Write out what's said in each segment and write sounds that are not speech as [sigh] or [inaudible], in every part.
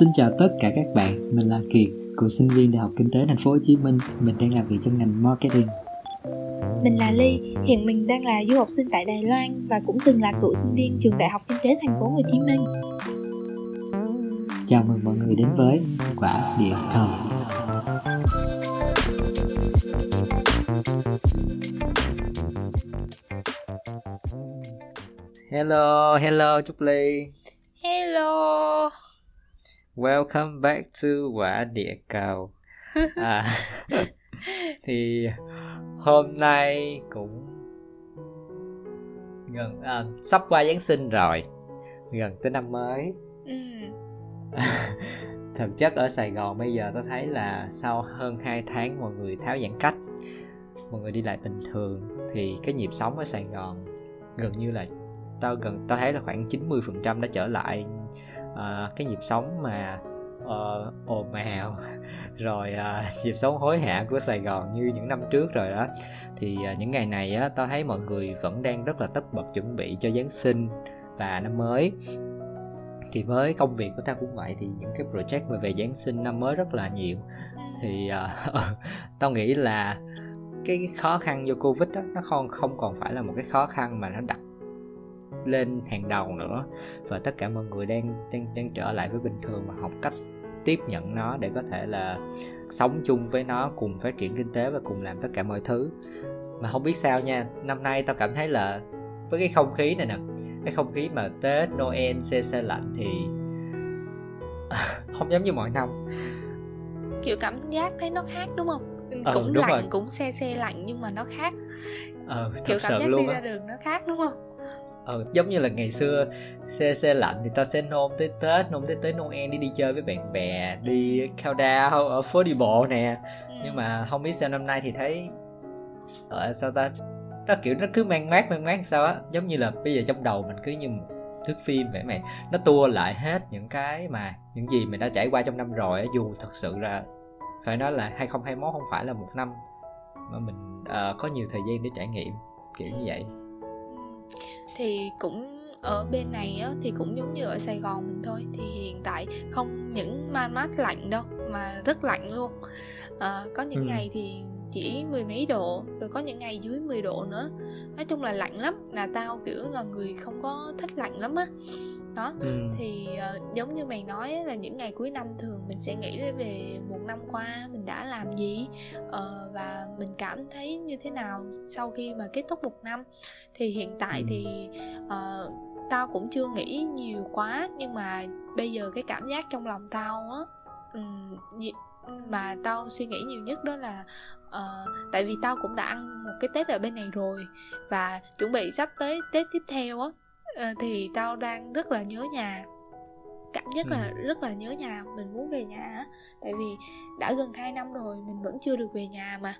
Xin chào tất cả các bạn, mình là Kiệt, cựu sinh viên Đại học Kinh tế Thành phố Hồ Chí Minh. Mình đang làm việc trong ngành marketing. Mình là Ly, hiện mình đang là du học sinh tại Đài Loan và cũng từng là cựu sinh viên trường Đại học Kinh tế Thành phố Hồ Chí Minh. Chào mừng mọi người đến với Quả Địa Cầu. Hello, hello Trúc Ly. Hello. Welcome back to Quả Địa Cầu. [laughs] À, thì hôm nay cũng gần à, sắp qua Giáng sinh rồi, gần tới năm mới. Ừ. [laughs] Thực chất ở Sài Gòn bây giờ tôi thấy là sau hơn 2 tháng mọi người tháo giãn cách, mọi người đi lại bình thường thì cái nhịp sống ở Sài Gòn gần như là tao gần tao thấy là khoảng 90% đã trở lại uh, cái nhịp sống mà uh, ồn ào [laughs] rồi uh, [laughs] nhịp sống hối hả của Sài Gòn như những năm trước rồi đó. Thì uh, những ngày này á tao thấy mọi người vẫn đang rất là tất bật chuẩn bị cho Giáng sinh và năm mới. Thì với công việc của tao cũng vậy thì những cái project mà về Giáng sinh năm mới rất là nhiều. Thì uh, [laughs] tao nghĩ là cái khó khăn do covid đó nó không không còn phải là một cái khó khăn mà nó đặt lên hàng đầu nữa và tất cả mọi người đang đang đang trở lại với bình thường và học cách tiếp nhận nó để có thể là sống chung với nó cùng phát triển kinh tế và cùng làm tất cả mọi thứ mà không biết sao nha năm nay tao cảm thấy là với cái không khí này nè cái không khí mà tết noel xe xe lạnh thì [laughs] không giống như mọi năm Kiểu cảm giác thấy nó khác đúng không? Ờ, cũng đúng lạnh, rồi. cũng se se lạnh nhưng mà nó khác. ờ Kiểu thật cảm sự giác luôn đi á ra đường nó khác đúng không? Ờ, giống như là ngày xưa xe xe lạnh thì tao sẽ nôn tới tết nôn tới tới noel đi đi chơi với bạn bè đi countdown ở phố đi bộ nè. Ừ. nhưng mà không biết sao năm nay thì thấy ở sao ta nó kiểu nó cứ mang mát mang mát sao á. Giống như là bây giờ trong đầu mình cứ như một thước phim vậy mày. Nó tua lại hết những cái mà những gì mình đã trải qua trong năm rồi á dù thật sự là phải nói là 2021 không phải là một năm mà mình ờ, có nhiều thời gian để trải nghiệm kiểu như vậy thì cũng ở bên này á, thì cũng giống như ở Sài Gòn mình thôi. Thì hiện tại không những ma mát lạnh đâu mà rất lạnh luôn. Ờ, có những Ừ. ngày thì chỉ mười mấy độ rồi có những ngày dưới 10 độ nữa nói chung là lạnh lắm là tao kiểu là người không có thích lạnh lắm á đó ừ. thì ờ, giống như mày nói là những ngày cuối năm thường mình sẽ nghĩ về một năm qua mình đã làm gì ờ, và mình cảm thấy như thế nào sau khi mà kết thúc một năm thì hiện tại Ừ. thì ờ, tao cũng chưa nghĩ nhiều quá nhưng mà bây giờ cái cảm giác trong lòng tao á mà tao suy nghĩ nhiều nhất đó là uh, tại vì tao cũng đã ăn một cái tết ở bên này rồi và chuẩn bị sắp tới tết tiếp theo á uh, thì tao đang rất là nhớ nhà cảm giác là rất là nhớ nhà mình muốn về nhà tại vì đã gần 2 năm rồi mình vẫn chưa được về nhà mà.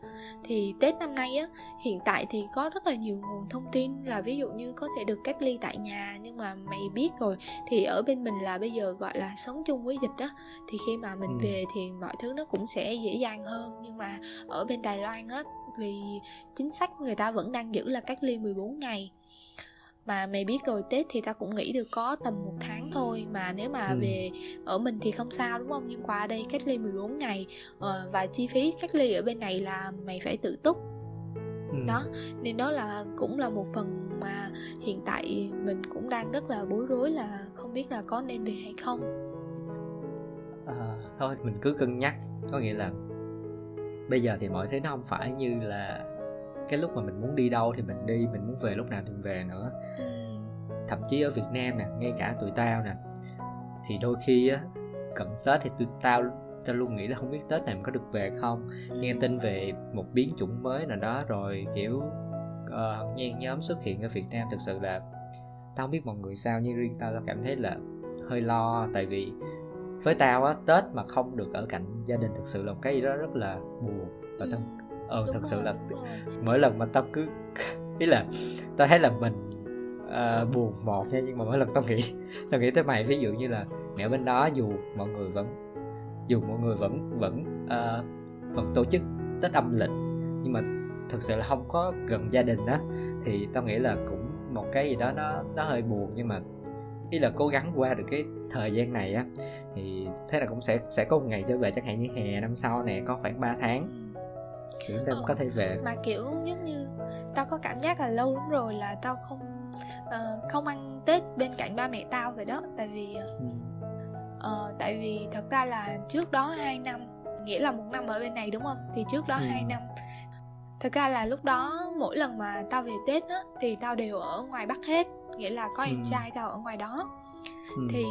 Thì tết năm nay á hiện tại thì có rất là nhiều nguồn thông tin là ví dụ như có thể được cách ly tại nhà nhưng mà mày biết rồi thì ở bên mình là bây giờ gọi là sống chung với dịch á. Thì khi mà mình Ừ. về thì mọi thứ nó cũng sẽ dễ dàng hơn nhưng mà ở bên Đài Loan á vì chính sách người ta vẫn đang giữ là cách ly 14 ngày mà mày biết rồi Tết thì ta cũng nghĩ được có tầm một tháng thôi. Mà nếu mà Ừ. về ở mình thì không sao đúng không? Nhưng qua đây cách ly 14 ngày ờ, và chi phí cách ly ở bên này là mày phải tự túc. Ừ. đó nên đó là cũng là một phần mà hiện tại mình cũng đang rất là bối rối là không biết là có nên về hay không. Ờ, thôi mình cứ cân nhắc. Có nghĩa là bây giờ thì mọi thứ nó không phải như là cái lúc mà mình muốn đi đâu thì mình đi mình muốn về lúc nào thì mình về nữa. Ừ. thậm chí ở Việt Nam nè ngay cả tụi tao nè thì đôi khi á cận Tết thì tụi tao tao luôn nghĩ là không biết Tết này mình có được về không? Nghe tin về một biến chủng mới nào đó rồi kiểu uh, nhen nhóm xuất hiện ở Việt Nam thực sự là tao không biết mọi người sao nhưng riêng tao tao cảm thấy là hơi lo. Tại vì với tao á Tết mà không được ở cạnh gia đình thực sự là một cái gì đó rất là buồn và tao ờ Đúng thật sự rồi, là đúng rồi. mỗi lần mà tao cứ [laughs] ý là tao thấy là mình ờ, buồn một nha nhưng mà mỗi lần tao nghĩ [laughs] tao nghĩ tới mày ví dụ như là mẹ bên đó dù mọi người vẫn dù mọi người vẫn vẫn ờ, vẫn tổ chức tết âm lịch nhưng mà thực sự là không có gần gia đình đó thì tao nghĩ là cũng một cái gì đó nó nó hơi buồn nhưng mà ý là cố gắng qua được cái thời gian này á thì thế là cũng sẽ sẽ có một ngày trở về chẳng hạn như hè năm sau nè có khoảng 3 tháng thì chúng ta Ờ. có thể về mà kiểu giống như tao có cảm giác là lâu lắm rồi là tao không ờ, không ăn tết bên cạnh ba mẹ tao vậy đó tại vì ừ. ờ, tại vì thật ra là trước đó 2 năm nghĩa là một năm ở bên này đúng không thì trước đó Ừ. 2 năm thật ra là lúc đó mỗi lần mà tao về tết á thì tao đều ở ngoài bắc hết nghĩa là có em Ừ. trai tao ở ngoài đó Ừ. thì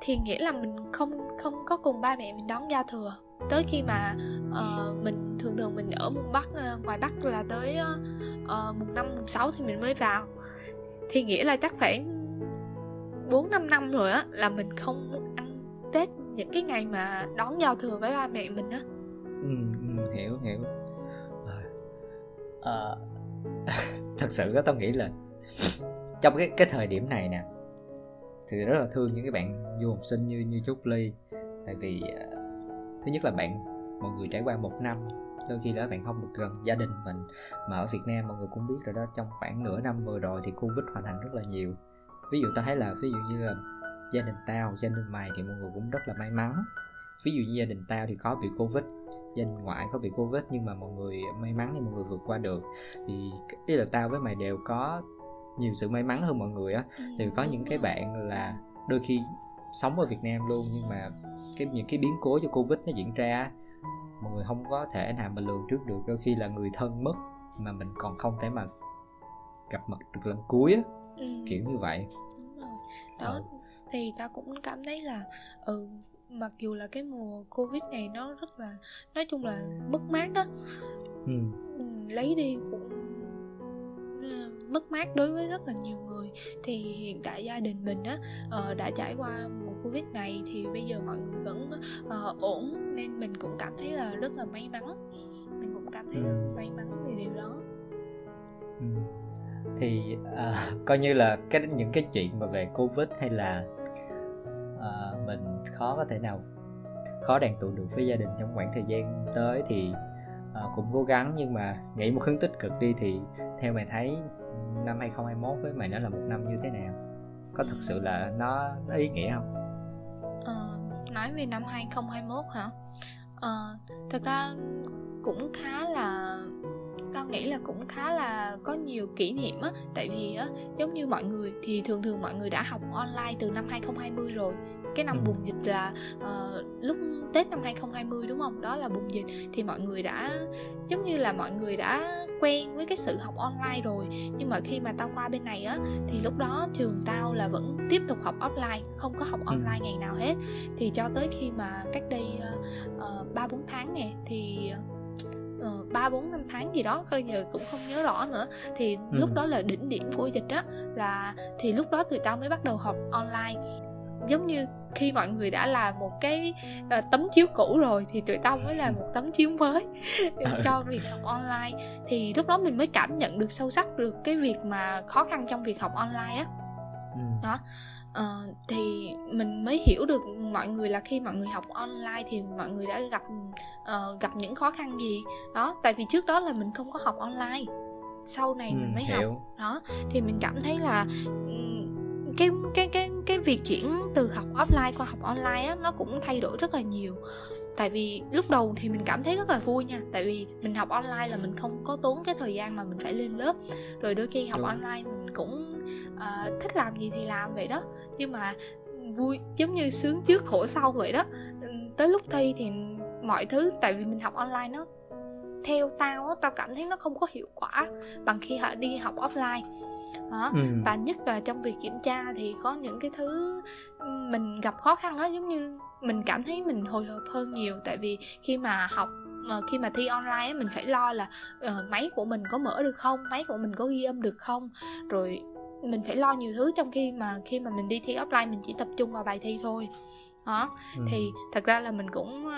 thì nghĩa là mình không không có cùng ba mẹ mình đón giao thừa tới khi mà uh, mình thường thường mình ở mùng bắc uh, ngoài bắc là tới uh, mùng năm mùng sáu thì mình mới vào. Thì nghĩa là chắc phải bốn năm năm rồi á là mình không ăn tết những cái ngày mà đón giao thừa với ba mẹ mình á. Ừ, ừ hiểu hiểu. À, à, [laughs] thật sự đó tao nghĩ là trong cái cái thời điểm này nè thì rất là thương những cái bạn du học sinh như như Trúc Ly tại vì uh, thứ nhất là bạn mọi người trải qua một năm đôi khi đó bạn không được gần gia đình mình. Mà ở Việt Nam mọi người cũng biết rồi đó trong khoảng nửa năm vừa rồi thì Covid hoành hành rất là nhiều. Ví dụ tao thấy là ví dụ như là gia đình tao gia đình mày thì mọi người cũng rất là may mắn. Ví dụ như gia đình tao thì có bị Covid gia đình ngoại có bị Covid nhưng mà mọi người may mắn thì mọi người vượt qua được. Thì ý là tao với mày đều có nhiều sự may mắn hơn mọi người á. Thì có đúng những cái bạn là đôi khi sống ở Việt Nam luôn nhưng mà cái những cái biến cố do Covid nó diễn ra mọi người không có thể nào mà lường trước được. Đôi khi là người thân mất mà mình còn không thể mà gặp mặt được lần cuối á Ừ, kiểu như vậy. Đúng rồi. Đó Ờ. thì tao cũng cảm thấy là ừ mặc dù là cái mùa covid này nó rất là nói chung là mất mát á ừ. Ừ, lấy đi cũng ờ, mất mát đối với rất là nhiều người. Thì hiện tại gia đình mình á ờ, đã trải qua covid này thì bây giờ mọi người vẫn ờ, ổn nên mình cũng cảm thấy là rất là may mắn. Mình cũng cảm thấy Ừ. may mắn về điều đó. Ừ. thì à, [laughs] coi như là cái những cái chuyện mà về covid hay là à, mình khó có thể nào khó đoàn tụ được với gia đình trong khoảng thời gian tới thì à, cũng cố gắng nhưng mà nghĩ một hướng tích cực đi thì theo mày thấy năm 2021 với mày nó là một năm như thế nào? Có thực sự là nó, nó ý nghĩa không nói về năm 2021 hả? Ờ, thật ra cũng khá là tao nghĩ là cũng khá là có nhiều kỷ niệm á tại vì á giống như mọi người thì thường thường mọi người đã học online từ năm 2020 rồi cái năm Ừ. bùng dịch là ờ, lúc Tết năm 2020 đúng không? Đó là bùng dịch thì mọi người đã giống như là mọi người đã quen với cái sự học online rồi nhưng mà khi mà tao qua bên này á thì lúc đó trường tao là vẫn tiếp tục học offline không có học Ừ. online ngày nào hết thì cho tới khi mà cách đây ba bốn tháng nè thì ba bốn năm tháng gì đó coi giờ cũng không nhớ rõ nữa thì Ừ. lúc đó là đỉnh điểm của dịch á là thì lúc đó tụi tao mới bắt đầu học online giống như khi mọi người đã là một cái ờ, tấm chiếu cũ rồi thì tụi tao mới là [laughs] một tấm chiếu mới Ừ. [laughs] cho việc học online thì lúc đó mình mới cảm nhận được sâu sắc được cái việc mà khó khăn trong việc học online á ừ. đó Ờ, thì mình mới hiểu được mọi người là khi mọi người học online thì mọi người đã gặp ờ, gặp những khó khăn gì. Đó tại vì trước đó là mình không có học online. Sau này mình Ừ, mới hiểu. học đó thì mình cảm thấy là cái cái cái cái việc chuyển từ học offline qua học online á nó cũng thay đổi rất là nhiều. Tại vì lúc đầu thì mình cảm thấy rất là vui nha. Tại vì mình học online là mình không có tốn cái thời gian mà mình phải lên lớp. Rồi đôi khi học Đúng. online mình cũng ờ, thích làm gì thì làm vậy đó. Nhưng mà vui giống như sướng trước khổ sau vậy đó. Tới lúc thi thì mọi thứ tại vì mình học online nó theo tao á tao cảm thấy nó không có hiệu quả bằng khi họ đi học offline. Đó Ừ. và nhất là trong việc kiểm tra thì có những cái thứ mình gặp khó khăn á giống như mình cảm thấy mình hồi hộp hơn nhiều. Tại vì khi mà học mà khi mà thi online á mình phải lo là ờ, máy của mình có mở được không máy của mình có ghi âm được không. Rồi mình phải lo nhiều thứ trong khi mà khi mà mình đi thi offline mình chỉ tập trung vào bài thi thôi đó Ừ. thì thật ra là mình cũng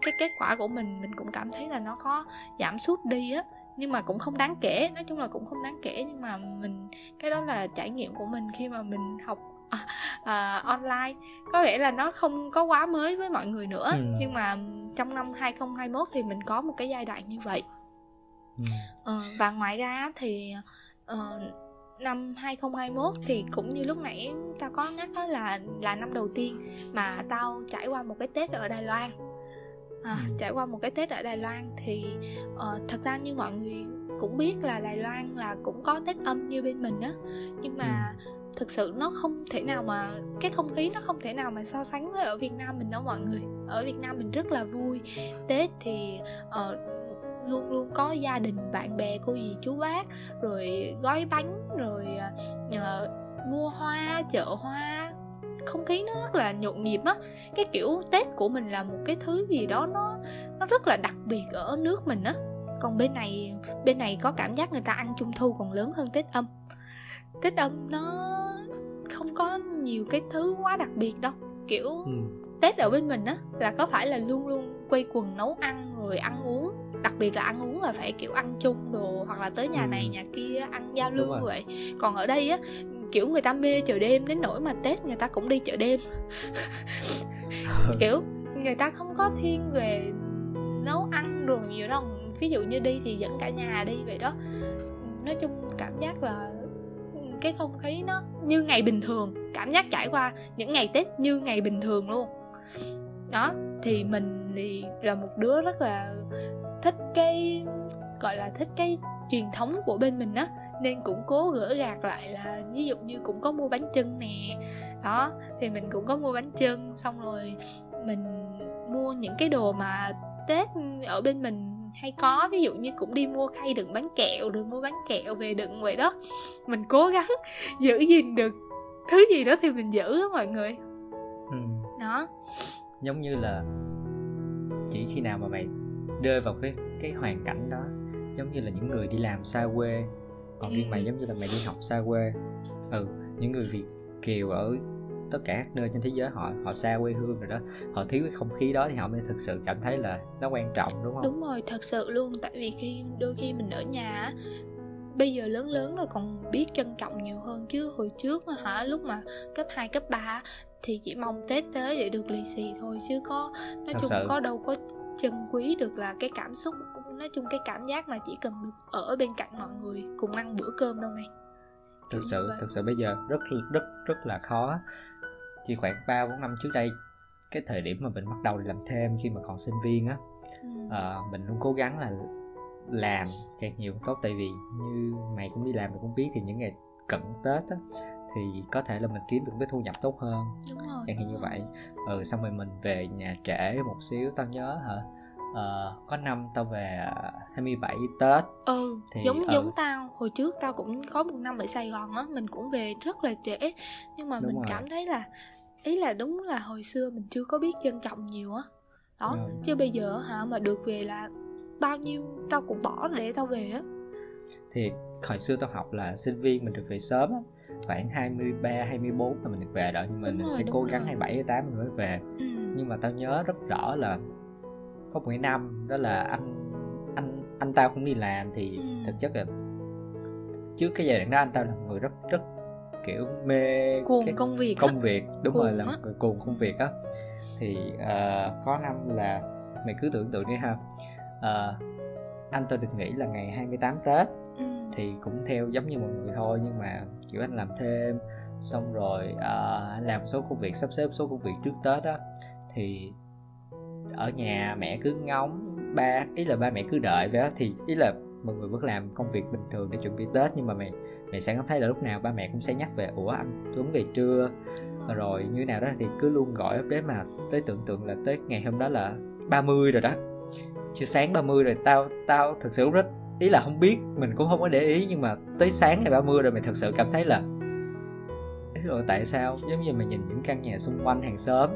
cái kết quả của mình mình cũng cảm thấy là nó có giảm sút đi á nhưng mà cũng không đáng kể nói chung là cũng không đáng kể nhưng mà mình cái đó là trải nghiệm của mình khi mà mình học à, à, online có vẻ là nó không có quá mới với mọi người nữa Ừ. nhưng mà trong năm 2021 thì mình có một cái giai đoạn như vậy Ừ. Ờ, và ngoài ra thì ờ, năm 2021 thì cũng như lúc nãy tao có nhắc đó là là năm đầu tiên mà tao trải qua một cái Tết ở Đài Loan. À, Ừ. trải qua một cái Tết ở Đài Loan thì uh, thật ra như mọi người cũng biết là Đài Loan là cũng có Tết âm như bên mình á. Nhưng mà thực sự nó không thể nào mà cái không khí nó không thể nào mà so sánh với ở Việt Nam mình đâu mọi người. Ở Việt Nam mình rất là vui. Tết thì uh, luôn luôn có gia đình bạn bè cô dì chú bác rồi gói bánh rồi uh, mua hoa chợ hoa. Không khí nó rất là nhộn nhịp á. Cái kiểu tết của mình là một cái thứ gì đó nó nó rất là đặc biệt ở nước mình á. Còn bên này bên này có cảm giác người ta ăn trung thu còn lớn hơn tết âm. Tết âm nó không có nhiều cái thứ quá đặc biệt đâu. Kiểu ừ. Tết ở bên mình á là có phải là luôn luôn quây quần nấu ăn rồi ăn uống. Đặc biệt là ăn uống là phải kiểu ăn chung đồ hoặc là tới nhà Ừ. này nhà kia ăn giao lưu vậy. Còn ở đây á kiểu người ta mê chợ đêm đến nỗi mà Tết người ta cũng đi chợ đêm. [laughs] Kiểu người ta không có thiên về nấu ăn đồ nhiều đâu. Ví dụ như đi thì dẫn cả nhà đi vậy đó. Nói chung cảm giác là cái không khí nó như ngày bình thường, cảm giác trải qua những ngày tết như ngày bình thường luôn. Đó, thì mình thì là một đứa rất là thích cái, gọi là thích cái truyền thống của bên mình á, nên cũng cố gỡ gạt lại là ví dụ như cũng có mua bánh trưng nè. Đó, thì mình cũng có mua bánh trưng xong rồi mình mua những cái đồ mà tết ở bên mình hay có. Ví dụ như cũng đi mua khay đựng bánh kẹo rồi mua bánh kẹo về đựng vậy đó. Mình cố gắng [laughs] giữ gìn được thứ gì đó thì mình giữ á mọi người. Ừ. đó. Giống như là chỉ khi nào mà mày rơi vào cái cái hoàn cảnh đó giống như là những người đi làm xa quê còn riêng Ừ. mày giống như là mày đi học xa quê. Ừ những người việt kiều ở tất cả các nơi trên thế giới họ họ xa quê hương rồi đó. Họ thiếu cái không khí đó thì họ mới thực sự cảm thấy là nó quan trọng đúng không? Đúng rồi thật sự luôn. Tại vì khi đôi khi mình ở nhà bây giờ lớn lớn rồi còn biết trân trọng nhiều hơn. Chứ hồi trước hả lúc mà cấp 2, cấp 3 á, thì chỉ mong tết tới để được lì xì thôi. Chứ có nói Thật chung sự. có đâu có trân quý được là cái cảm xúc nói chung cái cảm giác mà chỉ cần được ở bên cạnh mọi người cùng ăn bữa cơm đâu mày. Thực sự vậy. thực sự bây giờ rất rất rất là khó chỉ khoảng 3 4 năm trước đây cái thời điểm mà mình bắt đầu làm thêm khi mà còn sinh viên á Ừ. ờ, mình luôn cố gắng là làm càng nhiều tốt. Tại vì như mày cũng đi làm mày cũng biết thì những ngày cận tết á thì có thể là mình kiếm được cái thu nhập tốt hơn. Đúng rồi chẳng hạn như vậy. Ừ xong rồi mình về nhà trễ một xíu tao nhớ hả Ờ, có năm tao về à, 27 tết ừ Thì, giống ừ. giống tao hồi trước tao cũng có một năm ở sài gòn á mình cũng về rất là trễ nhưng mà Đúng mình rồi. cảm thấy là ý là đúng là hồi xưa mình chưa có biết trân trọng nhiều á đó Ừ. chứ bây giờ hả mà được về là bao nhiêu tao cũng bỏ để tao về á thì hồi xưa tao học là sinh viên mình được về sớm lắm khoảng 23, 24 là mình được về rồi nhưng mà Đúng mình rồi, sẽ đúng cố rồi. gắng 27, 28 mình mới về ừ. nhưng mà tao nhớ rất rõ là có một cái năm đó là anh anh anh tao cũng đi làm thì Ừ. thực chất là trước cái giai đoạn đó anh tao là một người rất rất kiểu mê cuồng cái công việc á. công việc đúng rồi Cuồng là á. một người cuồng công việc á thì ờ, có năm là mày cứ tưởng tượng đi ha Ờ, anh tôi được nghỉ là ngày 28 Tết ừ. thì cũng theo giống như mọi người thôi nhưng mà kiểu anh làm thêm xong rồi ờ, anh làm số công việc sắp xếp số công việc trước tết á thì ở nhà mẹ cứ ngóng, ba, ý là ba mẹ cứ đợi vậy thì ý là mọi người vẫn làm công việc bình thường để chuẩn bị tết, nhưng mà mày mày sẽ cảm thấy là lúc nào ba mẹ cũng sẽ nhắc về, ủa, anh tuấn về trưa? Rồi như nào đó thì cứ luôn gọi update mà tới tưởng tượng là tới ngày hôm đó là 30 rồi đó. Chưa sáng 30 rồi, tao tao thực sự lúc đó, ý là không biết, mình cũng không có để ý, nhưng mà tới sáng ngày 30 rồi mày thật sự cảm thấy là ý rồi tại sao? Giống như mày nhìn những căn nhà xung quanh hàng xóm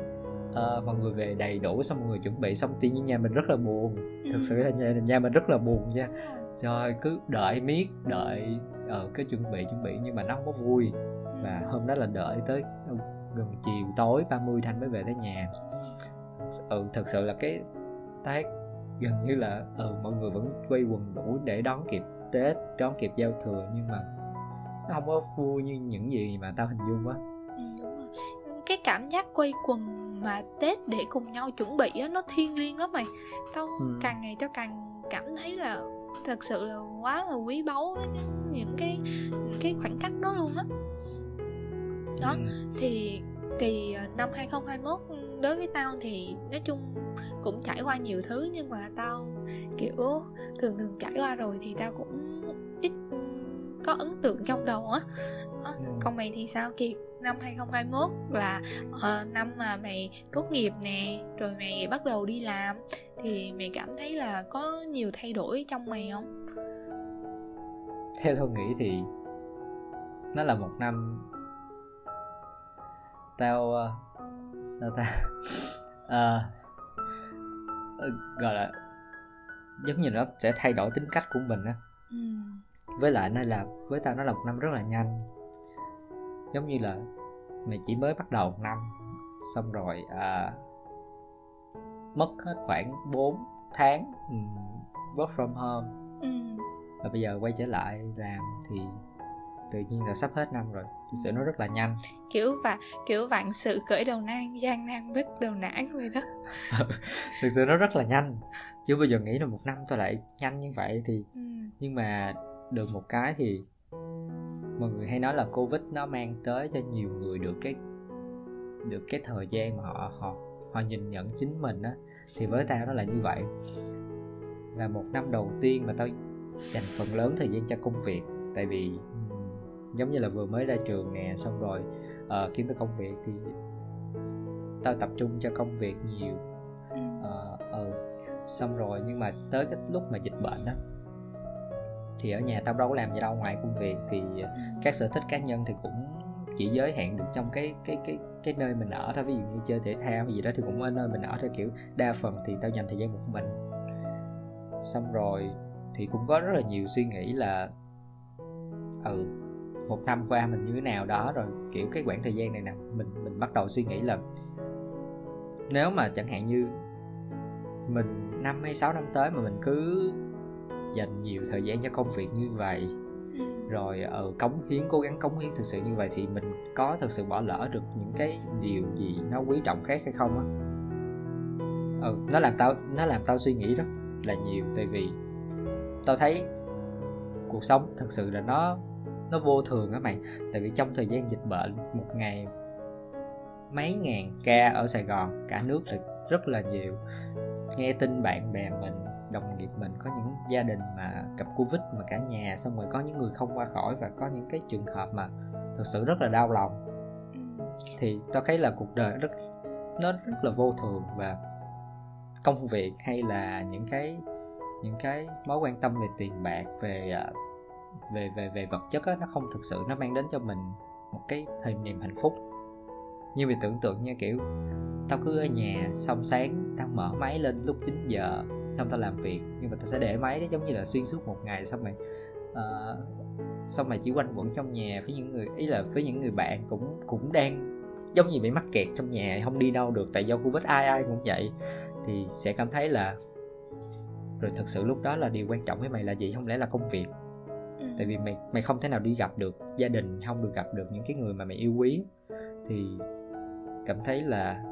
ờ, mọi người về đầy đủ xong mọi người chuẩn bị xong. Tự nhiên nhà mình rất là buồn. Thực sự là nhà nhà mình rất là buồn nha. Rồi. Cứ đợi miết đợi ờ, cái chuẩn bị chuẩn bị nhưng mà nó không có vui. Và hôm đó là đợi tới gần chiều tối 30 thanh mới về tới nhà. Ừ thật sự là cái thấy gần như là ừ, mọi người vẫn quay quần đủ để đón kịp tết đón kịp giao thừa nhưng mà nó không có vui như những gì mà tao hình dung á. Ừ. cái cảm giác quây quần mà tết để cùng nhau chuẩn bị á nó thiêng liêng lắm mày tao Ừ. càng ngày tao càng cảm thấy là thật sự là quá là quý báu với những cái những cái khoảnh khắc đó luôn á đó ừ. thì thì ờ, năm 2021 đối với tao thì nói chung cũng trải qua nhiều thứ nhưng mà tao kiểu thường thường trải qua rồi thì tao cũng ít có ấn tượng trong đầu á ừ. còn mày thì sao? Kiệt năm 2021 là uh, năm mà mày tốt nghiệp nè rồi mày bắt đầu đi làm thì mày cảm thấy là có nhiều thay đổi trong mày không? Theo tôi nghĩ thì nó là một năm tao uh, sao ta? Uh, [laughs] gọi là giống như nó sẽ thay đổi tính cách của mình á. Ừ. với lại nó là với tao nó là một năm rất là nhanh giống như là mày chỉ mới bắt đầu một năm xong rồi à, mất hết khoảng 4 tháng um, work from home. Ừ. và bây giờ quay trở lại làm thì tự nhiên là sắp hết năm rồi. Thực sự nó rất là nhanh. Kiểu và kiểu vạn sự khởi đầu nan gian nan bất đầu nản vậy đó. [laughs] Thực sự nó rất là nhanh. Chưa bao giờ nghĩ là một năm tôi lại nhanh như vậy thì ừ. nhưng mà được một cái thì mọi người hay nói là covid nó mang tới cho nhiều người được cái được cái thời gian mà họ họ họ nhìn nhận chính mình á. Thì với tao nó là như vậy. Là một năm đầu tiên mà tao dành phần lớn thời gian cho công việc. Tại vì giống như là vừa mới ra trường nè xong rồi uh, kiếm được công việc thì tao tập trung cho công việc nhiều. Uh, uh, xong rồi nhưng mà tới cái lúc mà dịch bệnh đó thì ở nhà tao đâu có làm gì đâu ngoài công việc thì ừ. các sở thích cá nhân thì cũng chỉ giới hạn được trong cái cái cái cái nơi mình ở thôi ví dụ như chơi thể thao gì đó thì cũng ở nơi mình ở thôi kiểu đa phần thì tao dành thời gian một mình xong rồi thì cũng có rất là nhiều suy nghĩ là ừ một năm qua mình như thế nào đó rồi kiểu cái khoảng thời gian này nè mình mình bắt đầu suy nghĩ là nếu mà chẳng hạn như mình năm hay sáu năm tới mà mình cứ dành nhiều thời gian cho công việc như vậy. Rồi ở ờ, cống hiến cố gắng cống hiến thực sự như vậy thì mình có thực sự bỏ lỡ được những cái điều gì nó quý trọng khác hay không á? Ừ, nó làm tao nó làm tao suy nghĩ rất là nhiều tại vì tao thấy cuộc sống thực sự là nó nó vô thường á mày. Tại vì trong thời gian dịch bệnh một ngày mấy ngàn ca ở sài gòn cả nước là rất là nhiều. Nghe tin bạn bè mình đồng nghiệp mình có những gia đình mà gặp covid mà cả nhà xong rồi có những người không qua khỏi và có những cái trường hợp mà thực sự rất là đau lòng ừ. thì tao thấy là cuộc đời rất nó rất là vô thường và công việc hay là những cái những cái mối quan tâm về tiền bạc về à, về về về vật chất á nó không thực sự nó mang đến cho mình một cái hình niềm hạnh phúc như mình tưởng tượng nha kiểu tao cứ ở nhà xong sáng tao mở máy lên lúc 9 giờ xong tao làm việc. Nhưng mà tao sẽ để máy đó giống như là xuyên suốt một ngày xong mày uh, xong mày chỉ quanh quẩn trong nhà với những người ý là với những người bạn cũng cũng đang giống như bị mắc kẹt trong nhà không đi đâu được. Tại do covid ai ai cũng vậy. Thì sẽ cảm thấy là rồi thật sự lúc đó là điều quan trọng với mày là gì? Không lẽ là công việc? Ừ. tại vì mày mày không thể nào đi gặp được gia đình không được gặp được những cái người mà mày yêu quý. Thì cảm thấy là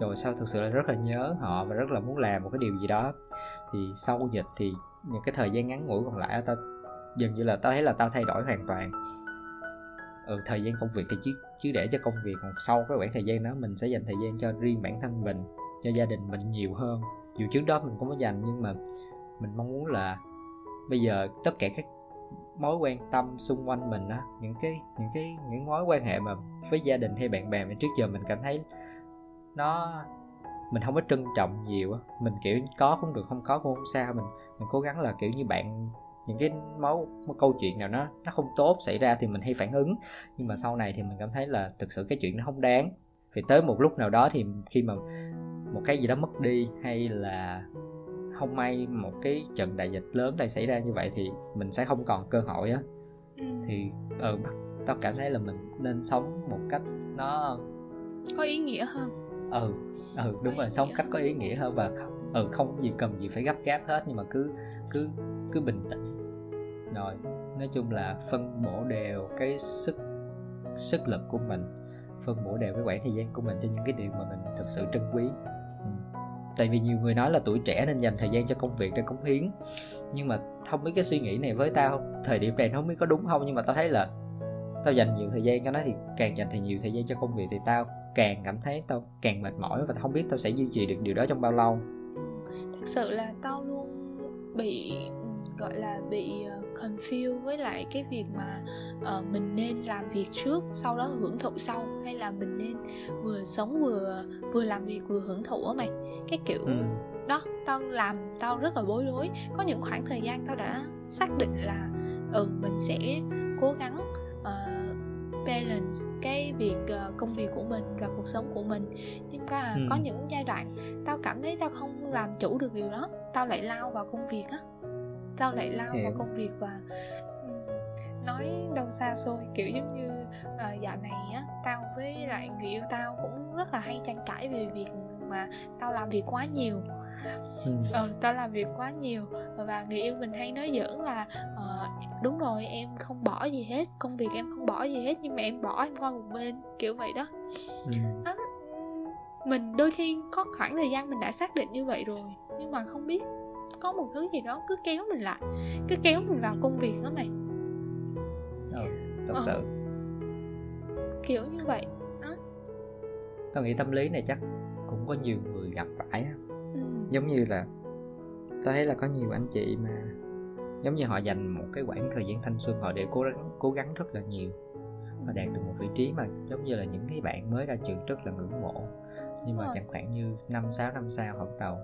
rồi sau thực sự là rất là nhớ họ và rất là muốn làm một cái điều gì đó. Thì sau dịch thì những cái thời gian ngắn ngủi còn lại tao dường như là tao thấy là tao thay đổi hoàn toàn. Ừ, thời gian công việc thì chứ chứ để cho công việc còn sau cái khoảng thời gian đó mình sẽ dành thời gian cho riêng bản thân mình cho gia đình mình nhiều hơn. Dù trước đó mình cũng có dành nhưng mà mình mong muốn là bây giờ tất cả các mối quan tâm xung quanh mình á những cái những cái những mối quan hệ mà với gia đình hay bạn bè mình trước giờ mình cảm thấy nó mình không có trân trọng nhiều á. Mình kiểu có cũng được không có cũng không sao. Mình mình cố gắng là kiểu như bạn những cái mối một câu chuyện nào nó nó không tốt xảy ra thì mình hay phản ứng. Nhưng mà sau này thì mình cảm thấy là thực sự cái chuyện nó không đáng. Thì tới một lúc nào đó thì khi mà một cái gì đó mất đi hay là không may một cái trận đại dịch lớn đây xảy ra như vậy thì mình sẽ không còn cơ hội á. Ừ. thì ừ tao cảm thấy là mình nên sống một cách nó có ý nghĩa hơn ừ ừ đúng rồi sống cách có ý nghĩa hơn và không, ừ không gì cần gì phải gấp gáp hết nhưng mà cứ cứ cứ bình tĩnh. Rồi nói chung là phân bổ đều cái sức sức lực của mình phân bổ đều cái quãng thời gian của mình cho những cái điều mà mình thực sự trân quý. Ừ. tại vì nhiều người nói là tuổi trẻ nên dành thời gian cho công việc để cống hiến. Nhưng mà không biết cái suy nghĩ này với tao thời điểm này nó không biết có đúng không nhưng mà tao thấy là tao dành nhiều thời gian cho nó thì càng dành thì nhiều thời gian cho công việc thì tao càng cảm thấy tao càng mệt mỏi và tao không biết tao sẽ duy trì được điều đó trong bao lâu. Thật sự là tao luôn bị gọi là bị ờ, confuse với lại cái việc mà uh, mình nên làm việc trước sau đó hưởng thụ sau hay là mình nên vừa sống vừa vừa làm việc vừa hưởng thụ á mày. Cái kiểu ừ. đó tao làm tao rất là bối rối. Có những khoảng thời gian tao đã xác định là ừ mình sẽ cố gắng uh, balance cái việc uh, công việc của mình và cuộc sống của mình nhưng mà ừ. có những giai đoạn tao cảm thấy tao không làm chủ được điều đó tao lại lao vào công việc á tao lại lao Hiểu. vào công việc và nói đâu xa xôi kiểu giống như uh, dạo này á tao với lại người yêu tao cũng rất là hay tranh cãi về việc mà tao làm việc quá nhiều ừ. ờ, tao làm việc quá nhiều và người yêu mình hay nói giỡn là uh, đúng rồi em không bỏ gì hết công việc em không bỏ gì hết nhưng mà em bỏ em qua một bên kiểu vậy đó ừ. đó mình đôi khi có khoảng thời gian mình đã xác định như vậy rồi nhưng mà không biết có một thứ gì đó cứ kéo mình lại cứ kéo mình vào công việc đó mày ừ, thật ờ. sự kiểu như vậy đó tao nghĩ tâm lý này chắc cũng có nhiều người gặp phải ừ. Giống như là tao thấy là có nhiều anh chị mà giống như họ dành một cái quãng thời gian thanh xuân họ để cố gắng cố gắng rất là nhiều. Và đạt được một vị trí mà giống như là những cái bạn mới ra trường rất là ngưỡng mộ. Nhưng mà chẳng khoảng như năm sáu năm sau họ bắt đầu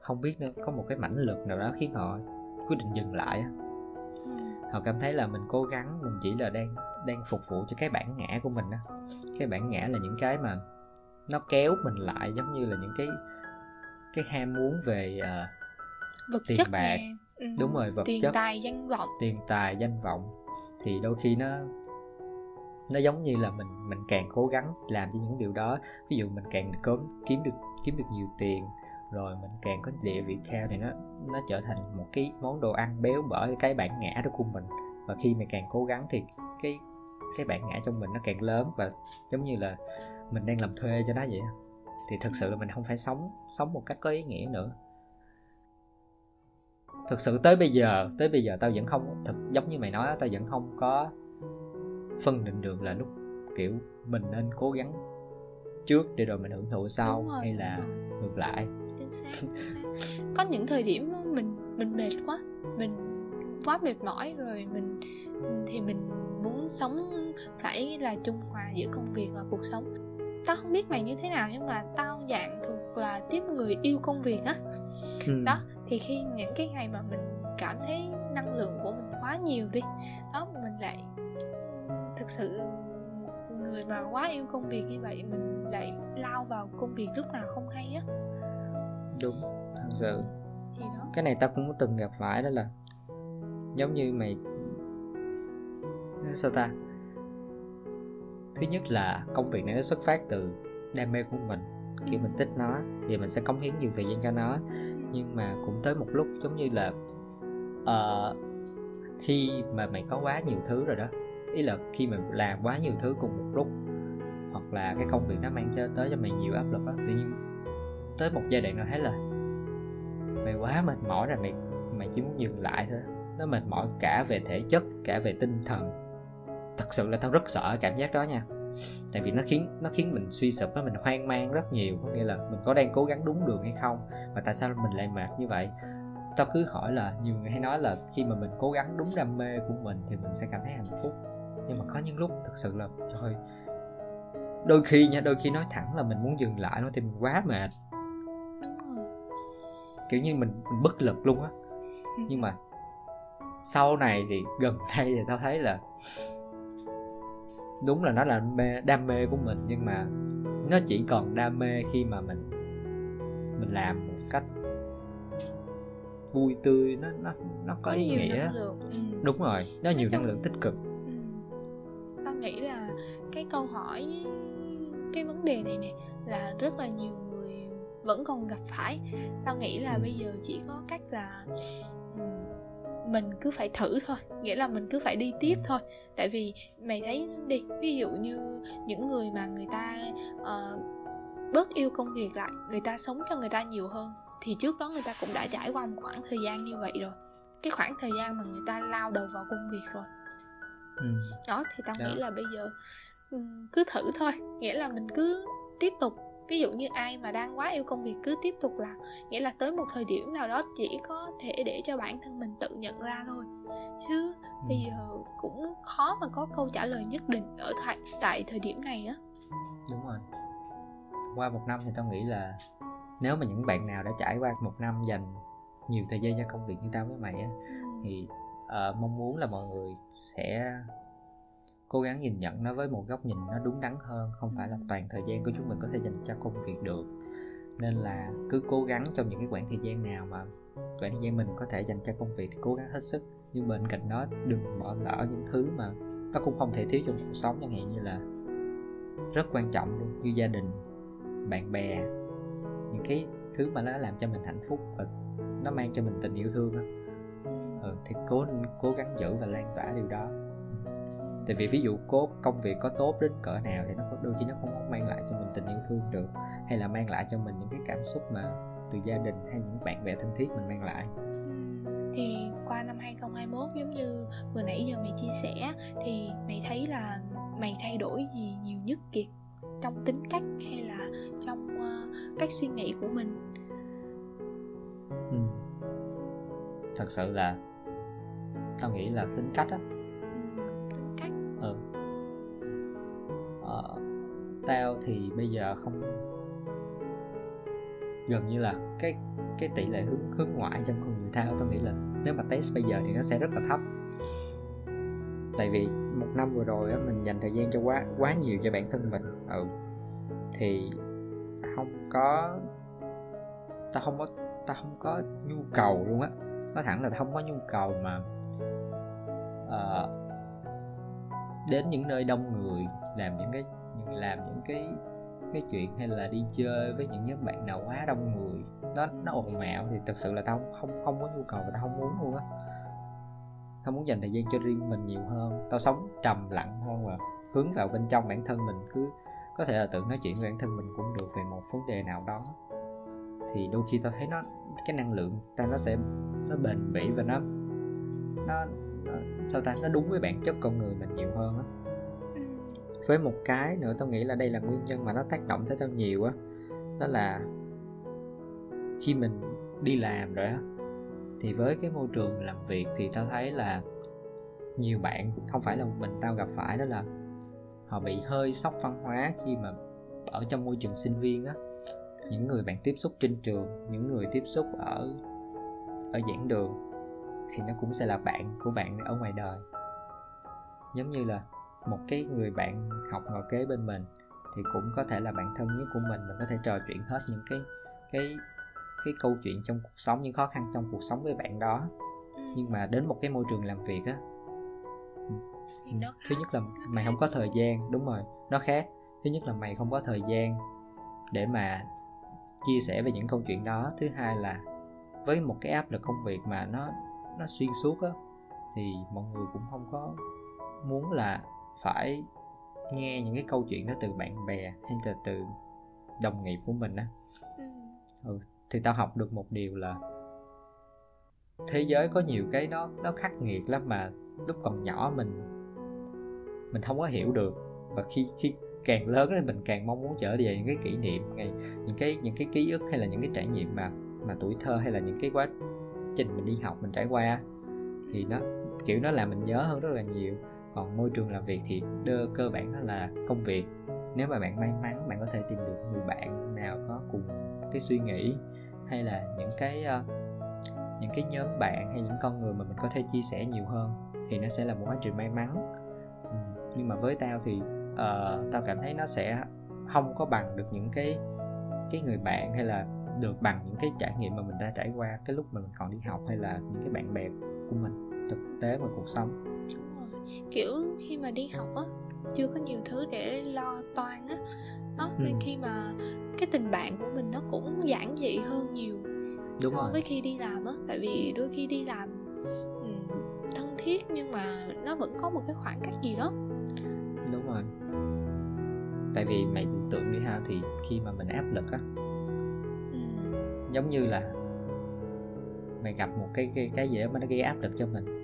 không biết nữa có một cái mãnh lực nào đó khiến họ quyết định dừng lại ừ. họ cảm thấy là mình cố gắng mình chỉ là đang đang phục vụ cho cái bản ngã của mình á. Cái bản ngã là những cái mà nó kéo mình lại giống như là những cái cái ham muốn về uh, vật tiền chất bạc. Nè. Ừ. đúng rồi vật tiền chất. tài danh vọng. Tiền tài danh vọng. Thì đôi khi nó nó giống như là mình mình càng cố gắng làm cho những điều đó. Ví dụ mình càng cớm kiếm được kiếm được nhiều tiền rồi mình càng có địa vị cao thì nó nó trở thành một cái món đồ ăn béo bở cái bản ngã đó của mình. Và khi mà càng cố gắng thì cái cái bản ngã trong mình nó càng lớn và giống như là mình đang làm thuê cho nó vậy thì thực sự là mình không phải sống sống một cách có ý nghĩa nữa. Thực sự tới bây giờ tới bây giờ tao vẫn không thật giống như mày nói tao vẫn không có phân định được là lúc kiểu mình nên cố gắng trước để rồi mình hưởng thụ sau rồi, hay là ngược lại. Chính xác, có những thời điểm mình mình mệt quá mình quá mệt mỏi rồi mình thì mình muốn sống phải là trung hòa giữa công việc và cuộc sống tao không biết mày như thế nào nhưng mà tao dạng thuộc là tiếp người yêu công việc á. Ừ. đó thì khi những cái ngày mà mình cảm thấy năng lượng của mình quá nhiều đi đó mình lại thực sự người mà quá yêu công việc như vậy mình lại lao vào công việc lúc nào không hay á. Đúng thật sự. Cái này tao cũng từng gặp phải đó là giống như mày sao ta thứ nhất là công việc này nó xuất phát từ đam mê của mình. Khi mình thích nó thì mình sẽ cống hiến nhiều thời gian cho nó. Nhưng mà cũng tới một lúc giống như là uh, khi mà mày có quá nhiều thứ rồi đó ý là khi mà làm quá nhiều thứ cùng một lúc hoặc là cái công việc nó mang cho tới cho mày nhiều áp lực á tự nhiên tới một giai đoạn nào thấy là mày quá mệt mỏi rồi mày mày chỉ muốn dừng lại thôi. Nó mệt mỏi cả về thể chất cả về tinh thần thật sự là tao rất sợ cảm giác đó nha. Tại vì nó khiến nó khiến mình suy sụp nó mình hoang mang rất nhiều. Có nghĩa là mình có đang cố gắng đúng đường hay không và tại sao mình lại mệt như vậy? Tao cứ hỏi là nhiều người hay nói là khi mà mình cố gắng đúng đam mê của mình thì mình sẽ cảm thấy hạnh phúc. Nhưng mà có những lúc thật sự là trời đôi khi nha đôi khi nói thẳng là mình muốn dừng lại nó thì mình quá mệt. Kiểu như mình, mình bất lực luôn á. Nhưng mà sau này thì gần [laughs] đây thì tao thấy là đúng là nó là mê, đam mê của mình nhưng mà nó chỉ còn đam mê khi mà mình mình làm một cách vui tươi nó nó nó có, có ý nghĩa ừ. đúng rồi nó nhiều năng lượng tích cực ừ. tao nghĩ là cái câu hỏi cái vấn đề này nè là rất là nhiều người vẫn còn gặp phải tao nghĩ là bây giờ chỉ có cách là mình cứ phải thử thôi nghĩa là mình cứ phải đi tiếp thôi. Tại vì mày thấy đi ví dụ như những người mà người ta uh, bớt yêu công việc lại người ta sống cho người ta nhiều hơn thì trước đó người ta cũng đã trải qua một khoảng thời gian như vậy rồi. Cái khoảng thời gian mà người ta lao đầu vào công việc rồi. Ừ. đó thì tao Đó. nghĩ là bây giờ ừm, cứ thử thôi. Nghĩa là mình cứ tiếp tục ví dụ như ai mà đang quá yêu công việc cứ tiếp tục làm nghĩa là tới một thời điểm nào đó chỉ có thể để cho bản thân mình tự nhận ra thôi. Chứ bây ừ. giờ cũng khó mà có câu trả lời nhất định ở tại tại thời điểm này á. Đúng rồi. Qua một năm thì tao nghĩ là nếu mà những bạn nào đã trải qua một năm dành nhiều thời gian cho công việc như tao với mày á thì ờ, mong muốn là mọi người sẽ cố gắng nhìn nhận nó với một góc nhìn nó đúng đắn hơn không phải là toàn thời gian của chúng mình có thể dành cho công việc được. Nên là cứ cố gắng trong những cái khoảng thời gian nào mà khoảng thời gian mình có thể dành cho công việc thì cố gắng hết sức. Nhưng bên cạnh đó đừng bỏ lỡ những thứ mà nó cũng không thể thiếu trong cuộc sống chẳng hạn như là rất quan trọng luôn như gia đình bạn bè những cái thứ mà nó làm cho mình hạnh phúc và nó mang cho mình tình yêu thương á. Ừ, thì cố cố gắng giữ và lan tỏa điều đó tại vì ví dụ cố công việc có tốt đến cỡ nào thì nó có đôi khi nó không có mang lại cho mình tình yêu thương được hay là mang lại cho mình những cái cảm xúc mà từ gia đình hay những bạn bè thân thiết mình mang lại. Thì qua năm 2021 giống như vừa nãy giờ mày chia sẻ thì mày thấy là mày thay đổi gì nhiều nhất kiệt trong tính cách hay là trong ờ, cách suy nghĩ của mình? Ừ. thật sự là tao nghĩ là tính cách á tao thì bây giờ không gần như là cái cái tỷ lệ hướng hướng ngoại trong con người tao tao nghĩ là nếu mà test bây giờ thì nó sẽ rất là thấp. Tại vì một năm vừa rồi á mình dành thời gian cho quá quá nhiều cho bản thân mình. Ừ thì không có tao không có tao không có nhu cầu luôn á. Nói thẳng là tao không có nhu cầu mà uh, đến những nơi đông người làm những cái làm những cái cái chuyện hay là đi chơi với những nhóm bạn nào quá đông người nó nó ồn ào thì thật sự là tao không không, không có nhu cầu và tao không muốn luôn á. Tao muốn dành thời gian cho riêng mình nhiều hơn tao sống trầm lặng hơn và hướng vào bên trong bản thân mình cứ có thể là tự nói chuyện với bản thân mình cũng được về một vấn đề nào đó. Thì đôi khi tao thấy nó cái năng lượng tao nó sẽ nó bền bỉ và nó nó, nó sao ta nó đúng với bản chất con người mình nhiều hơn á với một cái nữa tao nghĩ là đây là nguyên nhân mà nó tác động tới tao nhiều á. Đó là khi mình đi làm rồi á, thì với cái môi trường làm việc thì tao thấy là nhiều bạn, không phải là một mình tao gặp phải, đó là họ bị hơi sốc văn hóa khi mà ở trong môi trường sinh viên á. Những người bạn tiếp xúc trên trường, những người tiếp xúc ở ở giảng đường thì nó cũng sẽ là bạn của bạn ở ngoài đời. Giống như là một cái người bạn học ngồi kế bên mình thì cũng có thể là bạn thân nhất của mình. Mình có thể trò chuyện hết những cái cái cái câu chuyện trong cuộc sống những khó khăn trong cuộc sống với bạn đó. Ừ, nhưng mà đến một cái môi trường làm việc á thứ nhất là mày không có thời gian đúng rồi nó khác. Thứ nhất là mày không có thời gian để mà chia sẻ về những câu chuyện đó. Thứ hai là với một cái áp lực công việc mà nó nó xuyên suốt á thì mọi người cũng không có muốn là phải nghe những cái câu chuyện đó từ bạn bè hay là từ đồng nghiệp của mình á. Ừ, thì tao học được một điều là thế giới có nhiều cái nó nó khắc nghiệt lắm mà lúc còn nhỏ mình mình không có hiểu được. Và khi khi càng lớn thì mình càng mong muốn trở về những cái kỷ niệm ngày những cái những cái ký ức hay là những cái trải nghiệm mà mà tuổi thơ hay là những cái quá trình mình đi học mình trải qua thì nó kiểu nó làm mình nhớ hơn rất là nhiều còn môi trường làm việc thì đơ cơ bản đó là công việc nếu mà bạn may mắn bạn có thể tìm được người bạn nào có cùng cái suy nghĩ hay là những cái uh, những cái nhóm bạn hay những con người mà mình có thể chia sẻ nhiều hơn thì nó sẽ là một quá trình may mắn ừ. nhưng mà với tao thì uh, tao cảm thấy nó sẽ không có bằng được những cái cái người bạn hay là được bằng những cái trải nghiệm mà mình đã trải qua cái lúc mà mình còn đi học hay là những cái bạn bè của mình thực tế ngoài cuộc sống kiểu khi mà đi học á chưa có nhiều thứ để lo toan á. Đó Ừ. nên khi mà cái tình bạn của mình nó cũng giản dị hơn nhiều đúng so rồi. với khi đi làm á. Tại vì đôi khi đi làm thân thiết nhưng mà nó vẫn có một cái khoảng cách gì đó. Đúng rồi. Tại vì mày tưởng tượng đi ha thì khi mà mình áp lực á Ừm, giống như là mày gặp một cái cái cái gì đó mà nó gây áp lực cho mình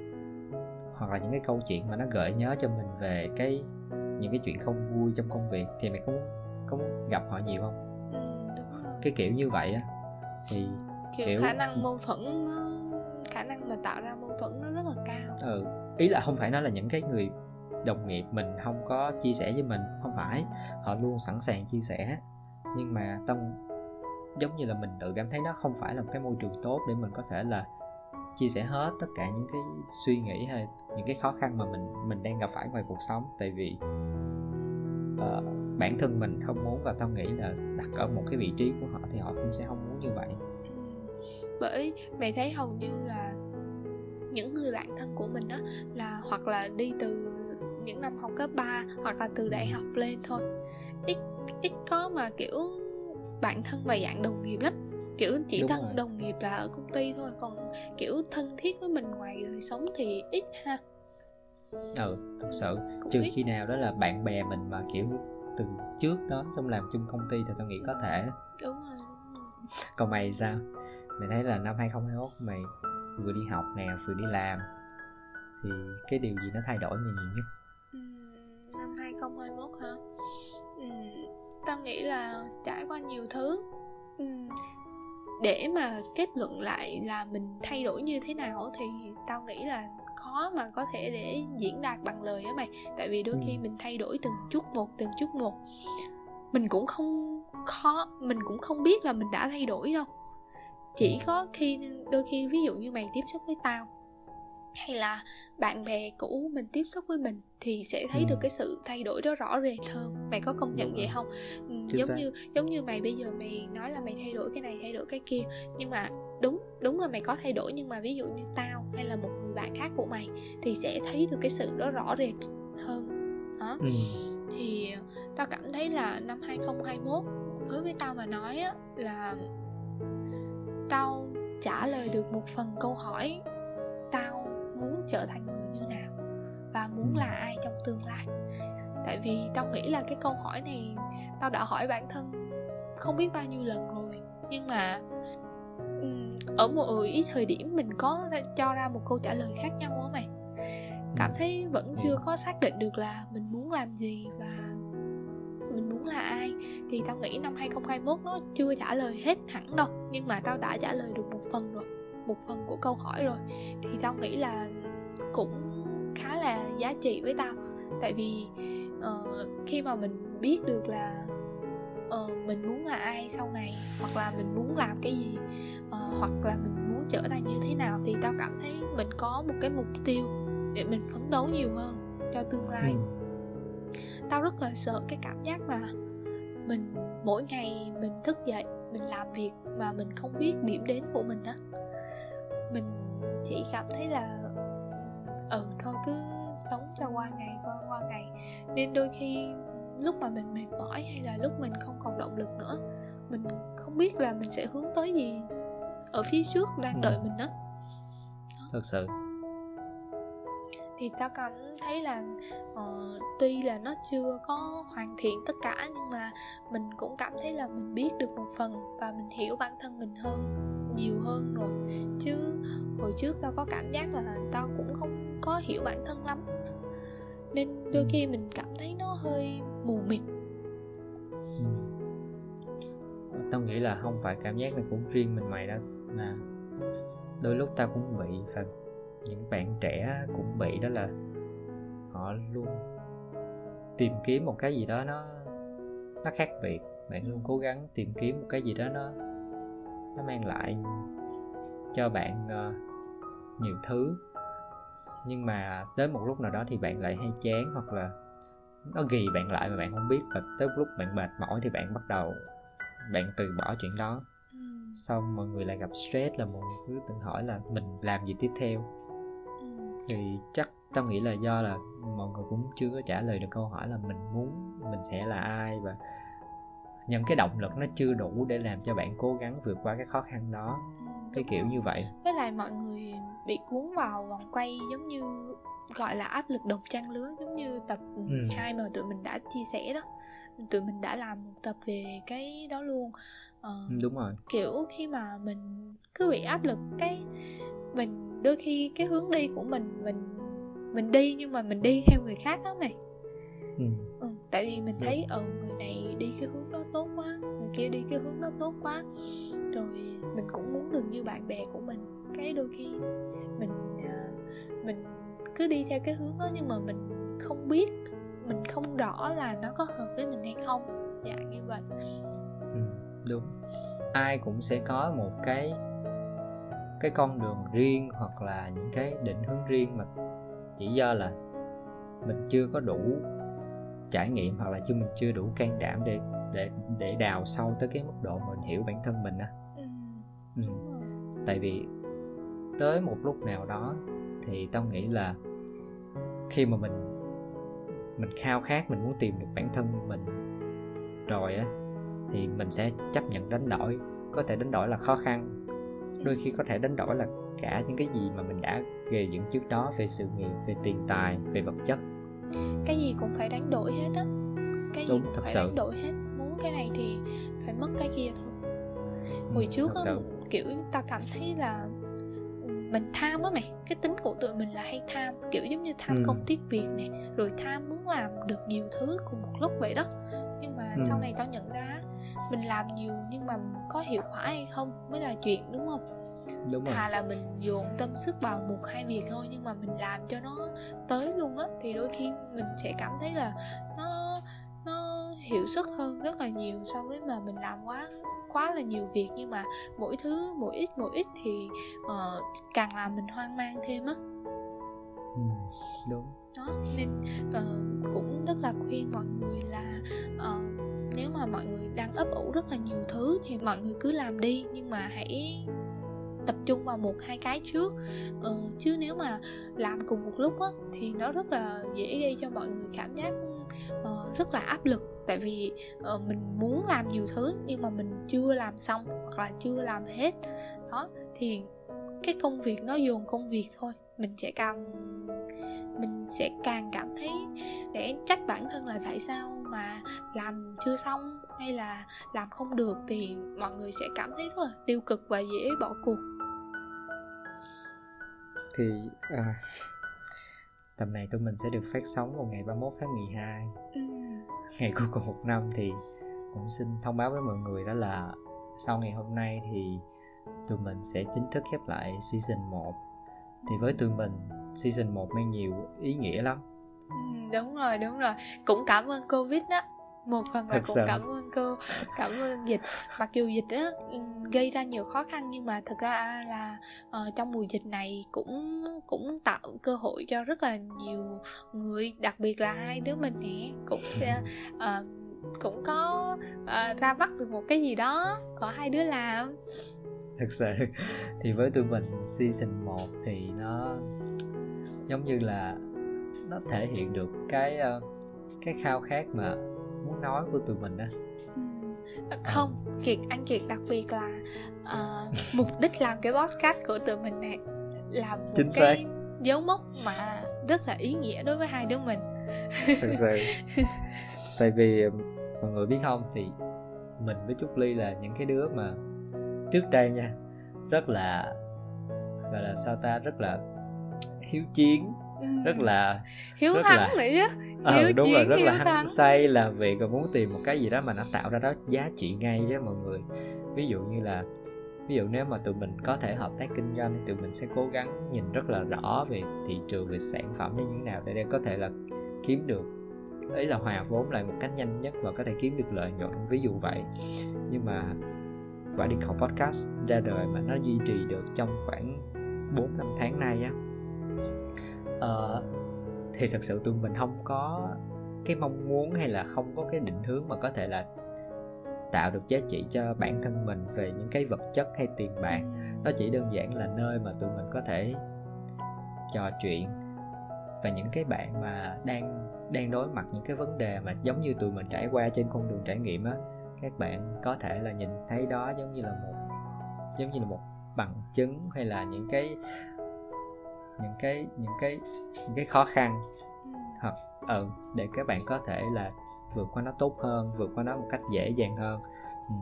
hoặc là những cái câu chuyện mà nó gợi nhớ cho mình về cái những cái chuyện không vui trong công việc thì mày có muốn có muốn gặp họ nhiều không? Ừ, đúng rồi. cái kiểu như vậy á thì kiểu, kiểu- khả năng mâu thuẫn khả năng mà tạo ra mâu thuẫn nó rất là cao. Ừ, ý là không phải nói là những cái người đồng nghiệp mình không có chia sẻ với mình không phải. Họ luôn sẵn sàng chia sẻ nhưng mà tông giống như là mình tự cảm thấy nó không phải là một cái môi trường tốt để mình có thể là chia sẻ hết tất cả những cái suy nghĩ hay những cái khó khăn mà mình mình đang gặp phải ngoài cuộc sống. Tại vì ờ, bản thân mình không muốn và tao nghĩ là đặt ở một cái vị trí của họ thì họ cũng sẽ không muốn như vậy. Ừ. bởi mày thấy hầu như là những người bạn thân của mình đó là hoặc là đi từ những năm học cấp 3 hoặc là từ đại học lên thôi. Ít ít có mà kiểu bạn thân và dạng đồng nghiệp lắm kiểu chỉ Đúng thân rồi. đồng nghiệp là ở công ty thôi còn kiểu thân thiết với mình ngoài đời sống thì ít ha. Ừ thật sự. Cũng trừ ít khi nào đó là bạn bè mình mà kiểu từ trước đó xong làm chung công ty thì tao nghĩ có thể. Đúng rồi đúng rồi. Còn mày sao? Mày thấy là năm 2021 mày vừa đi học nè vừa đi làm thì cái điều gì nó thay đổi mày nhiều nhất? Năm 2021 hả? Ừm, tao nghĩ là trải qua nhiều thứ. Ừm, để mà kết luận lại là mình thay đổi như thế nào thì tao nghĩ là khó mà có thể để diễn đạt bằng lời á mày. Tại vì đôi khi Ừ. mình thay đổi từng chút một từng chút một. Mình cũng không khó mình cũng không biết là mình đã thay đổi đâu. Chỉ có khi đôi khi ví dụ như mày tiếp xúc với tao hay là bạn bè cũ mình tiếp xúc với mình thì sẽ thấy Ừ. được cái sự thay đổi đó rõ rệt hơn. Mày có công nhận vậy không? Ừ, Chính giống xác. như giống như mày bây giờ mày nói là mày thay đổi cái này thay đổi cái kia nhưng mà đúng đúng là mày có thay đổi nhưng mà ví dụ như tao hay là một người bạn khác của mày thì sẽ thấy được cái sự đó rõ rệt hơn đó ừ. thì tao cảm thấy là năm 2021 đối với tao mà nói á là tao trả lời được một phần câu hỏi tao muốn trở thành người như nào và muốn Ừ. là ai trong tương lai tại vì tao nghĩ là cái câu hỏi này tao đã hỏi bản thân không biết bao nhiêu lần rồi. Nhưng mà ở một ít thời điểm mình có cho ra một câu trả lời khác nhau á mày. Cảm thấy vẫn chưa có xác định được là mình muốn làm gì và mình muốn là ai. Thì tao nghĩ năm 2021 nó chưa trả lời hết hẳn đâu nhưng mà tao đã trả lời được một phần rồi một phần của câu hỏi rồi. Thì tao nghĩ là cũng khá là giá trị với tao. Tại vì ờ, khi mà mình biết được là ờ, mình muốn là ai sau này hoặc là mình muốn làm cái gì ờ, hoặc là mình muốn trở thành như thế nào thì tao cảm thấy mình có một cái mục tiêu để mình phấn đấu nhiều hơn cho tương lai Ừ. tao rất là sợ cái cảm giác mà mình mỗi ngày mình thức dậy mình làm việc mà mình không biết điểm đến của mình á mình chỉ cảm thấy là ừ thôi cứ sống cho qua ngày ngày. Nên đôi khi lúc mà mình mệt mỏi hay là lúc mình không còn động lực nữa mình không biết là mình sẽ hướng tới gì ở phía trước đang Ừ. đợi mình á thật sự. Thì tao cảm thấy là ờ, tuy là nó chưa có hoàn thiện tất cả nhưng mà mình cũng cảm thấy là mình biết được một phần và mình hiểu bản thân mình hơn nhiều hơn rồi. Chứ hồi trước tao có cảm giác là tao cũng không có hiểu bản thân lắm nên đôi khi mình cảm thấy nó hơi mù mịt. Ừ. tao nghĩ là không phải cảm giác này cũng riêng mình mày đâu mà đôi lúc tao cũng bị và những bạn trẻ cũng bị đó là họ luôn tìm kiếm một cái gì đó nó nó khác biệt. Bạn luôn cố gắng tìm kiếm một cái gì đó nó nó mang lại cho bạn uh, nhiều thứ nhưng mà đến một lúc nào đó thì bạn lại hay chán hoặc là nó ghi bạn lại mà bạn không biết và tới lúc bạn mệt mỏi thì bạn bắt đầu bạn từ bỏ chuyện đó. Ừm, xong mọi người lại gặp stress là mọi người cứ tự hỏi là mình làm gì tiếp theo? Ừm, thì chắc tao nghĩ là do là mọi người cũng chưa có trả lời được câu hỏi là mình muốn mình sẽ là ai và những cái động lực nó chưa đủ để làm cho bạn cố gắng vượt qua cái khó khăn đó. Ừm, cái kiểu như vậy. Với lại mọi người bị cuốn vào vòng quay giống như gọi là áp lực đồng trang lứa giống như tập Ừ. 2 mà tụi mình đã chia sẻ đó. Tụi mình đã làm một tập về cái đó luôn. Ờ, Ừ, đúng rồi. kiểu khi mà mình cứ bị áp lực cái mình đôi khi cái hướng đi của mình mình mình đi nhưng mà mình đi theo người khác đó mày ừ. ừ, tại vì mình thấy ờ người này đi cái hướng đó tốt quá người kia đi cái hướng đó tốt quá. Rồi mình cũng muốn được như bạn bè của mình cái đôi khi mình à, mình cứ đi theo cái hướng đó nhưng mà mình không biết mình không rõ là nó có hợp với mình hay không. Dạ như vậy. Ừ, đúng. Ai cũng sẽ có một cái cái con đường riêng hoặc là những cái định hướng riêng mà chỉ do là mình chưa có đủ trải nghiệm hoặc là chưa mình chưa đủ can đảm để để để đào sâu tới cái mức độ mình hiểu bản thân mình á. Ừ, ừ. tại vì tới một lúc nào đó thì tao nghĩ là khi mà mình mình khao khát mình muốn tìm được bản thân mình rồi á thì mình sẽ chấp nhận đánh đổi. Có thể đánh đổi là khó khăn đôi khi có thể đánh đổi là cả những cái gì mà mình đã gây dựng trước đó về sự nghiệp về tiền tài về vật chất. Cái gì cũng phải đánh đổi hết á. Cái gì Đúng, cũng thật phải sự. đánh đổi hết. Muốn cái này thì phải mất cái kia thôi. Hồi Ừ, trước á kiểu ta cảm thấy là mình tham á mày cái tính của tụi mình là hay tham kiểu giống như tham Ừ. công tiếc việc nè rồi tham muốn làm được nhiều thứ cùng một lúc vậy đó nhưng mà Ừ. sau này tao nhận ra mình làm nhiều nhưng mà có hiệu quả hay không mới là chuyện đúng không đúng rồi thà là mình dồn tâm sức vào một hai việc thôi nhưng mà mình làm cho nó tới luôn á thì đôi khi mình sẽ cảm thấy là hiệu suất hơn rất là nhiều so với mà mình làm quá quá là nhiều việc. Nhưng mà mỗi thứ mỗi ít mỗi ít thì ờ, càng làm mình hoang mang thêm á. Ừ, đúng. Đó nên ờ, cũng rất là khuyên mọi người là ờ, nếu mà mọi người đang ấp ủ rất là nhiều thứ thì mọi người cứ làm đi nhưng mà hãy tập trung vào một hai cái trước. Ờ, chứ nếu mà làm cùng một lúc á thì nó rất là dễ gây cho mọi người cảm giác ờ, rất là áp lực tại vì uh, mình muốn làm nhiều thứ nhưng mà mình chưa làm xong hoặc là chưa làm hết. Đó thì cái công việc nó dồn công việc thôi. Mình sẽ càng mình sẽ càng cảm thấy để trách bản thân là tại sao mà làm chưa xong hay là làm không được thì mọi người sẽ cảm thấy rất là tiêu cực và dễ bỏ cuộc. Thì à, tầm này tụi mình sẽ được phát sóng vào ngày 31 tháng 12 ừ. ngày cuối cùng một năm thì cũng xin thông báo với mọi người đó là sau ngày hôm nay thì tụi mình sẽ chính thức khép lại season 1 thì với tụi mình season 1 mang nhiều ý nghĩa lắm. Ừ, đúng rồi đúng rồi. Cũng cảm ơn covid đó một phần là Thật cũng sự. cảm ơn cô cảm ơn dịch. Mặc dù dịch á ừ, gây ra nhiều khó khăn nhưng mà thực ra là ờ, trong mùa dịch này cũng cũng tạo cơ hội cho rất là nhiều người đặc biệt là hai đứa mình nè cũng sẽ ờ, cũng có ờ, ra mắt được một cái gì đó có hai đứa làm. Thật sự. Thì với tụi mình season 1 thì nó giống như là nó thể hiện được cái cái khao khát mà muốn nói của tụi mình á. Ờ, không kiệt anh kiệt đặc biệt là ờ, mục đích làm cái podcast của tụi mình này là một Chính cái dấu mốc mà rất là ý nghĩa đối với hai đứa mình. Thật sự. [laughs] Tại vì mọi người biết không thì mình với trúc ly là những cái đứa mà trước đây nha rất là gọi là sao ta rất là hiếu chiến Ừ. rất là hiếu rất thắng là- nữa chứ ờ Hiếu đúng rồi chiến, rất là hăng thắng. say làm việc và muốn tìm một cái gì đó mà nó tạo ra đó giá trị ngay với mọi người ví dụ như là ví dụ nếu mà tụi mình có thể hợp tác kinh doanh thì tụi mình sẽ cố gắng nhìn rất là rõ về thị trường về sản phẩm như thế nào để, để có thể là kiếm được ấy là hòa vốn lại một cách nhanh nhất và có thể kiếm được lợi nhuận ví dụ vậy nhưng mà quả đi học podcast ra đời mà nó duy trì được trong khoảng 4 năm tháng nay á ờ, thì thật sự tụi mình không có cái mong muốn hay là không có cái định hướng mà có thể là tạo được giá trị cho bản thân mình về những cái vật chất hay tiền bạc. Nó chỉ đơn giản là nơi mà tụi mình có thể trò chuyện và những cái bạn mà đang đang đối mặt những cái vấn đề mà giống như tụi mình trải qua trên con đường trải nghiệm á, các bạn có thể là nhìn thấy đó giống như là một, giống như là một bằng chứng hay là những cái những cái những cái những cái khó khăn. Ừ. hoặc ừ để các bạn có thể là vượt qua nó tốt hơn vượt qua nó một cách dễ dàng hơn. Ừ.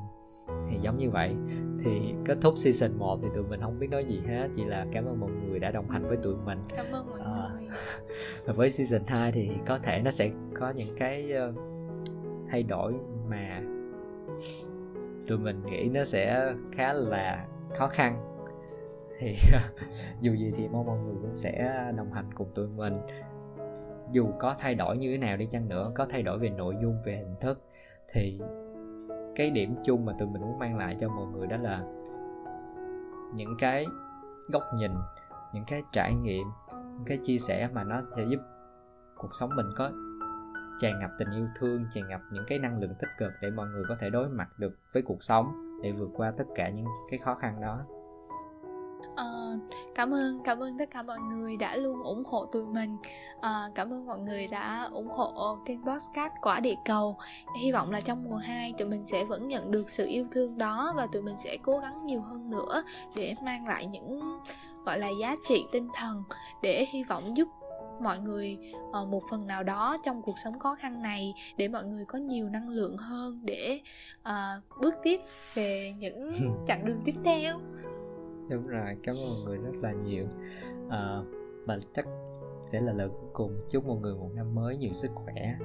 thì giống như vậy. Thì kết thúc season 1 thì tụi mình không biết nói gì hết chỉ là cảm ơn mọi người đã đồng hành với tụi mình. Cảm ơn mọi à, người. [laughs] Và với season 2 thì có thể nó sẽ có những cái uh, thay đổi mà tụi mình nghĩ nó sẽ khá là khó khăn thì, [laughs] dù gì thì mong mọi người cũng sẽ đồng hành cùng tụi mình. Dù có thay đổi như thế nào đi chăng nữa, có thay đổi về nội dung, về hình thức, thì cái điểm chung mà tụi mình muốn mang lại cho mọi người đó là những cái góc nhìn, những cái trải nghiệm, những cái chia sẻ mà nó sẽ giúp cuộc sống mình có tràn ngập tình yêu thương, tràn ngập những cái năng lượng tích cực để mọi người có thể đối mặt được với cuộc sống, để vượt qua tất cả những cái khó khăn đó. Uh, cảm ơn cảm ơn tất cả mọi người đã luôn ủng hộ tụi mình. Uh, cảm ơn mọi người đã ủng hộ kênh podcast quả địa cầu. Hy vọng là trong mùa 2 tụi mình sẽ vẫn nhận được sự yêu thương đó và tụi mình sẽ cố gắng nhiều hơn nữa để mang lại những gọi là giá trị tinh thần để hy vọng giúp mọi người uh, một phần nào đó trong cuộc sống khó khăn này để mọi người có nhiều năng lượng hơn để uh, bước tiếp về những [laughs] chặng đường tiếp theo đúng rồi cảm ơn mọi người rất là nhiều. À, và chắc sẽ là lời cuối cùng chúc mọi người một năm mới nhiều sức khỏe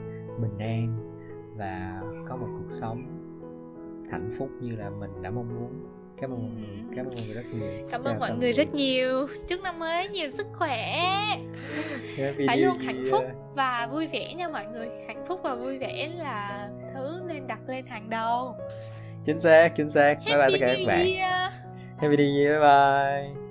bình an và có một cuộc sống hạnh phúc như là mình đã mong muốn. Cảm ơn mọi người cảm ơn mọi người rất nhiều. Cảm ơn mọi người rất nhiều. Chúc năm mới nhiều sức khỏe. Phải luôn hạnh phúc và vui vẻ nha mọi người. Hạnh phúc và vui vẻ là thứ nên đặt lên hàng đầu. Chính xác chính xác. Bye bye tất cả các bạn Happy New Year, bye bye.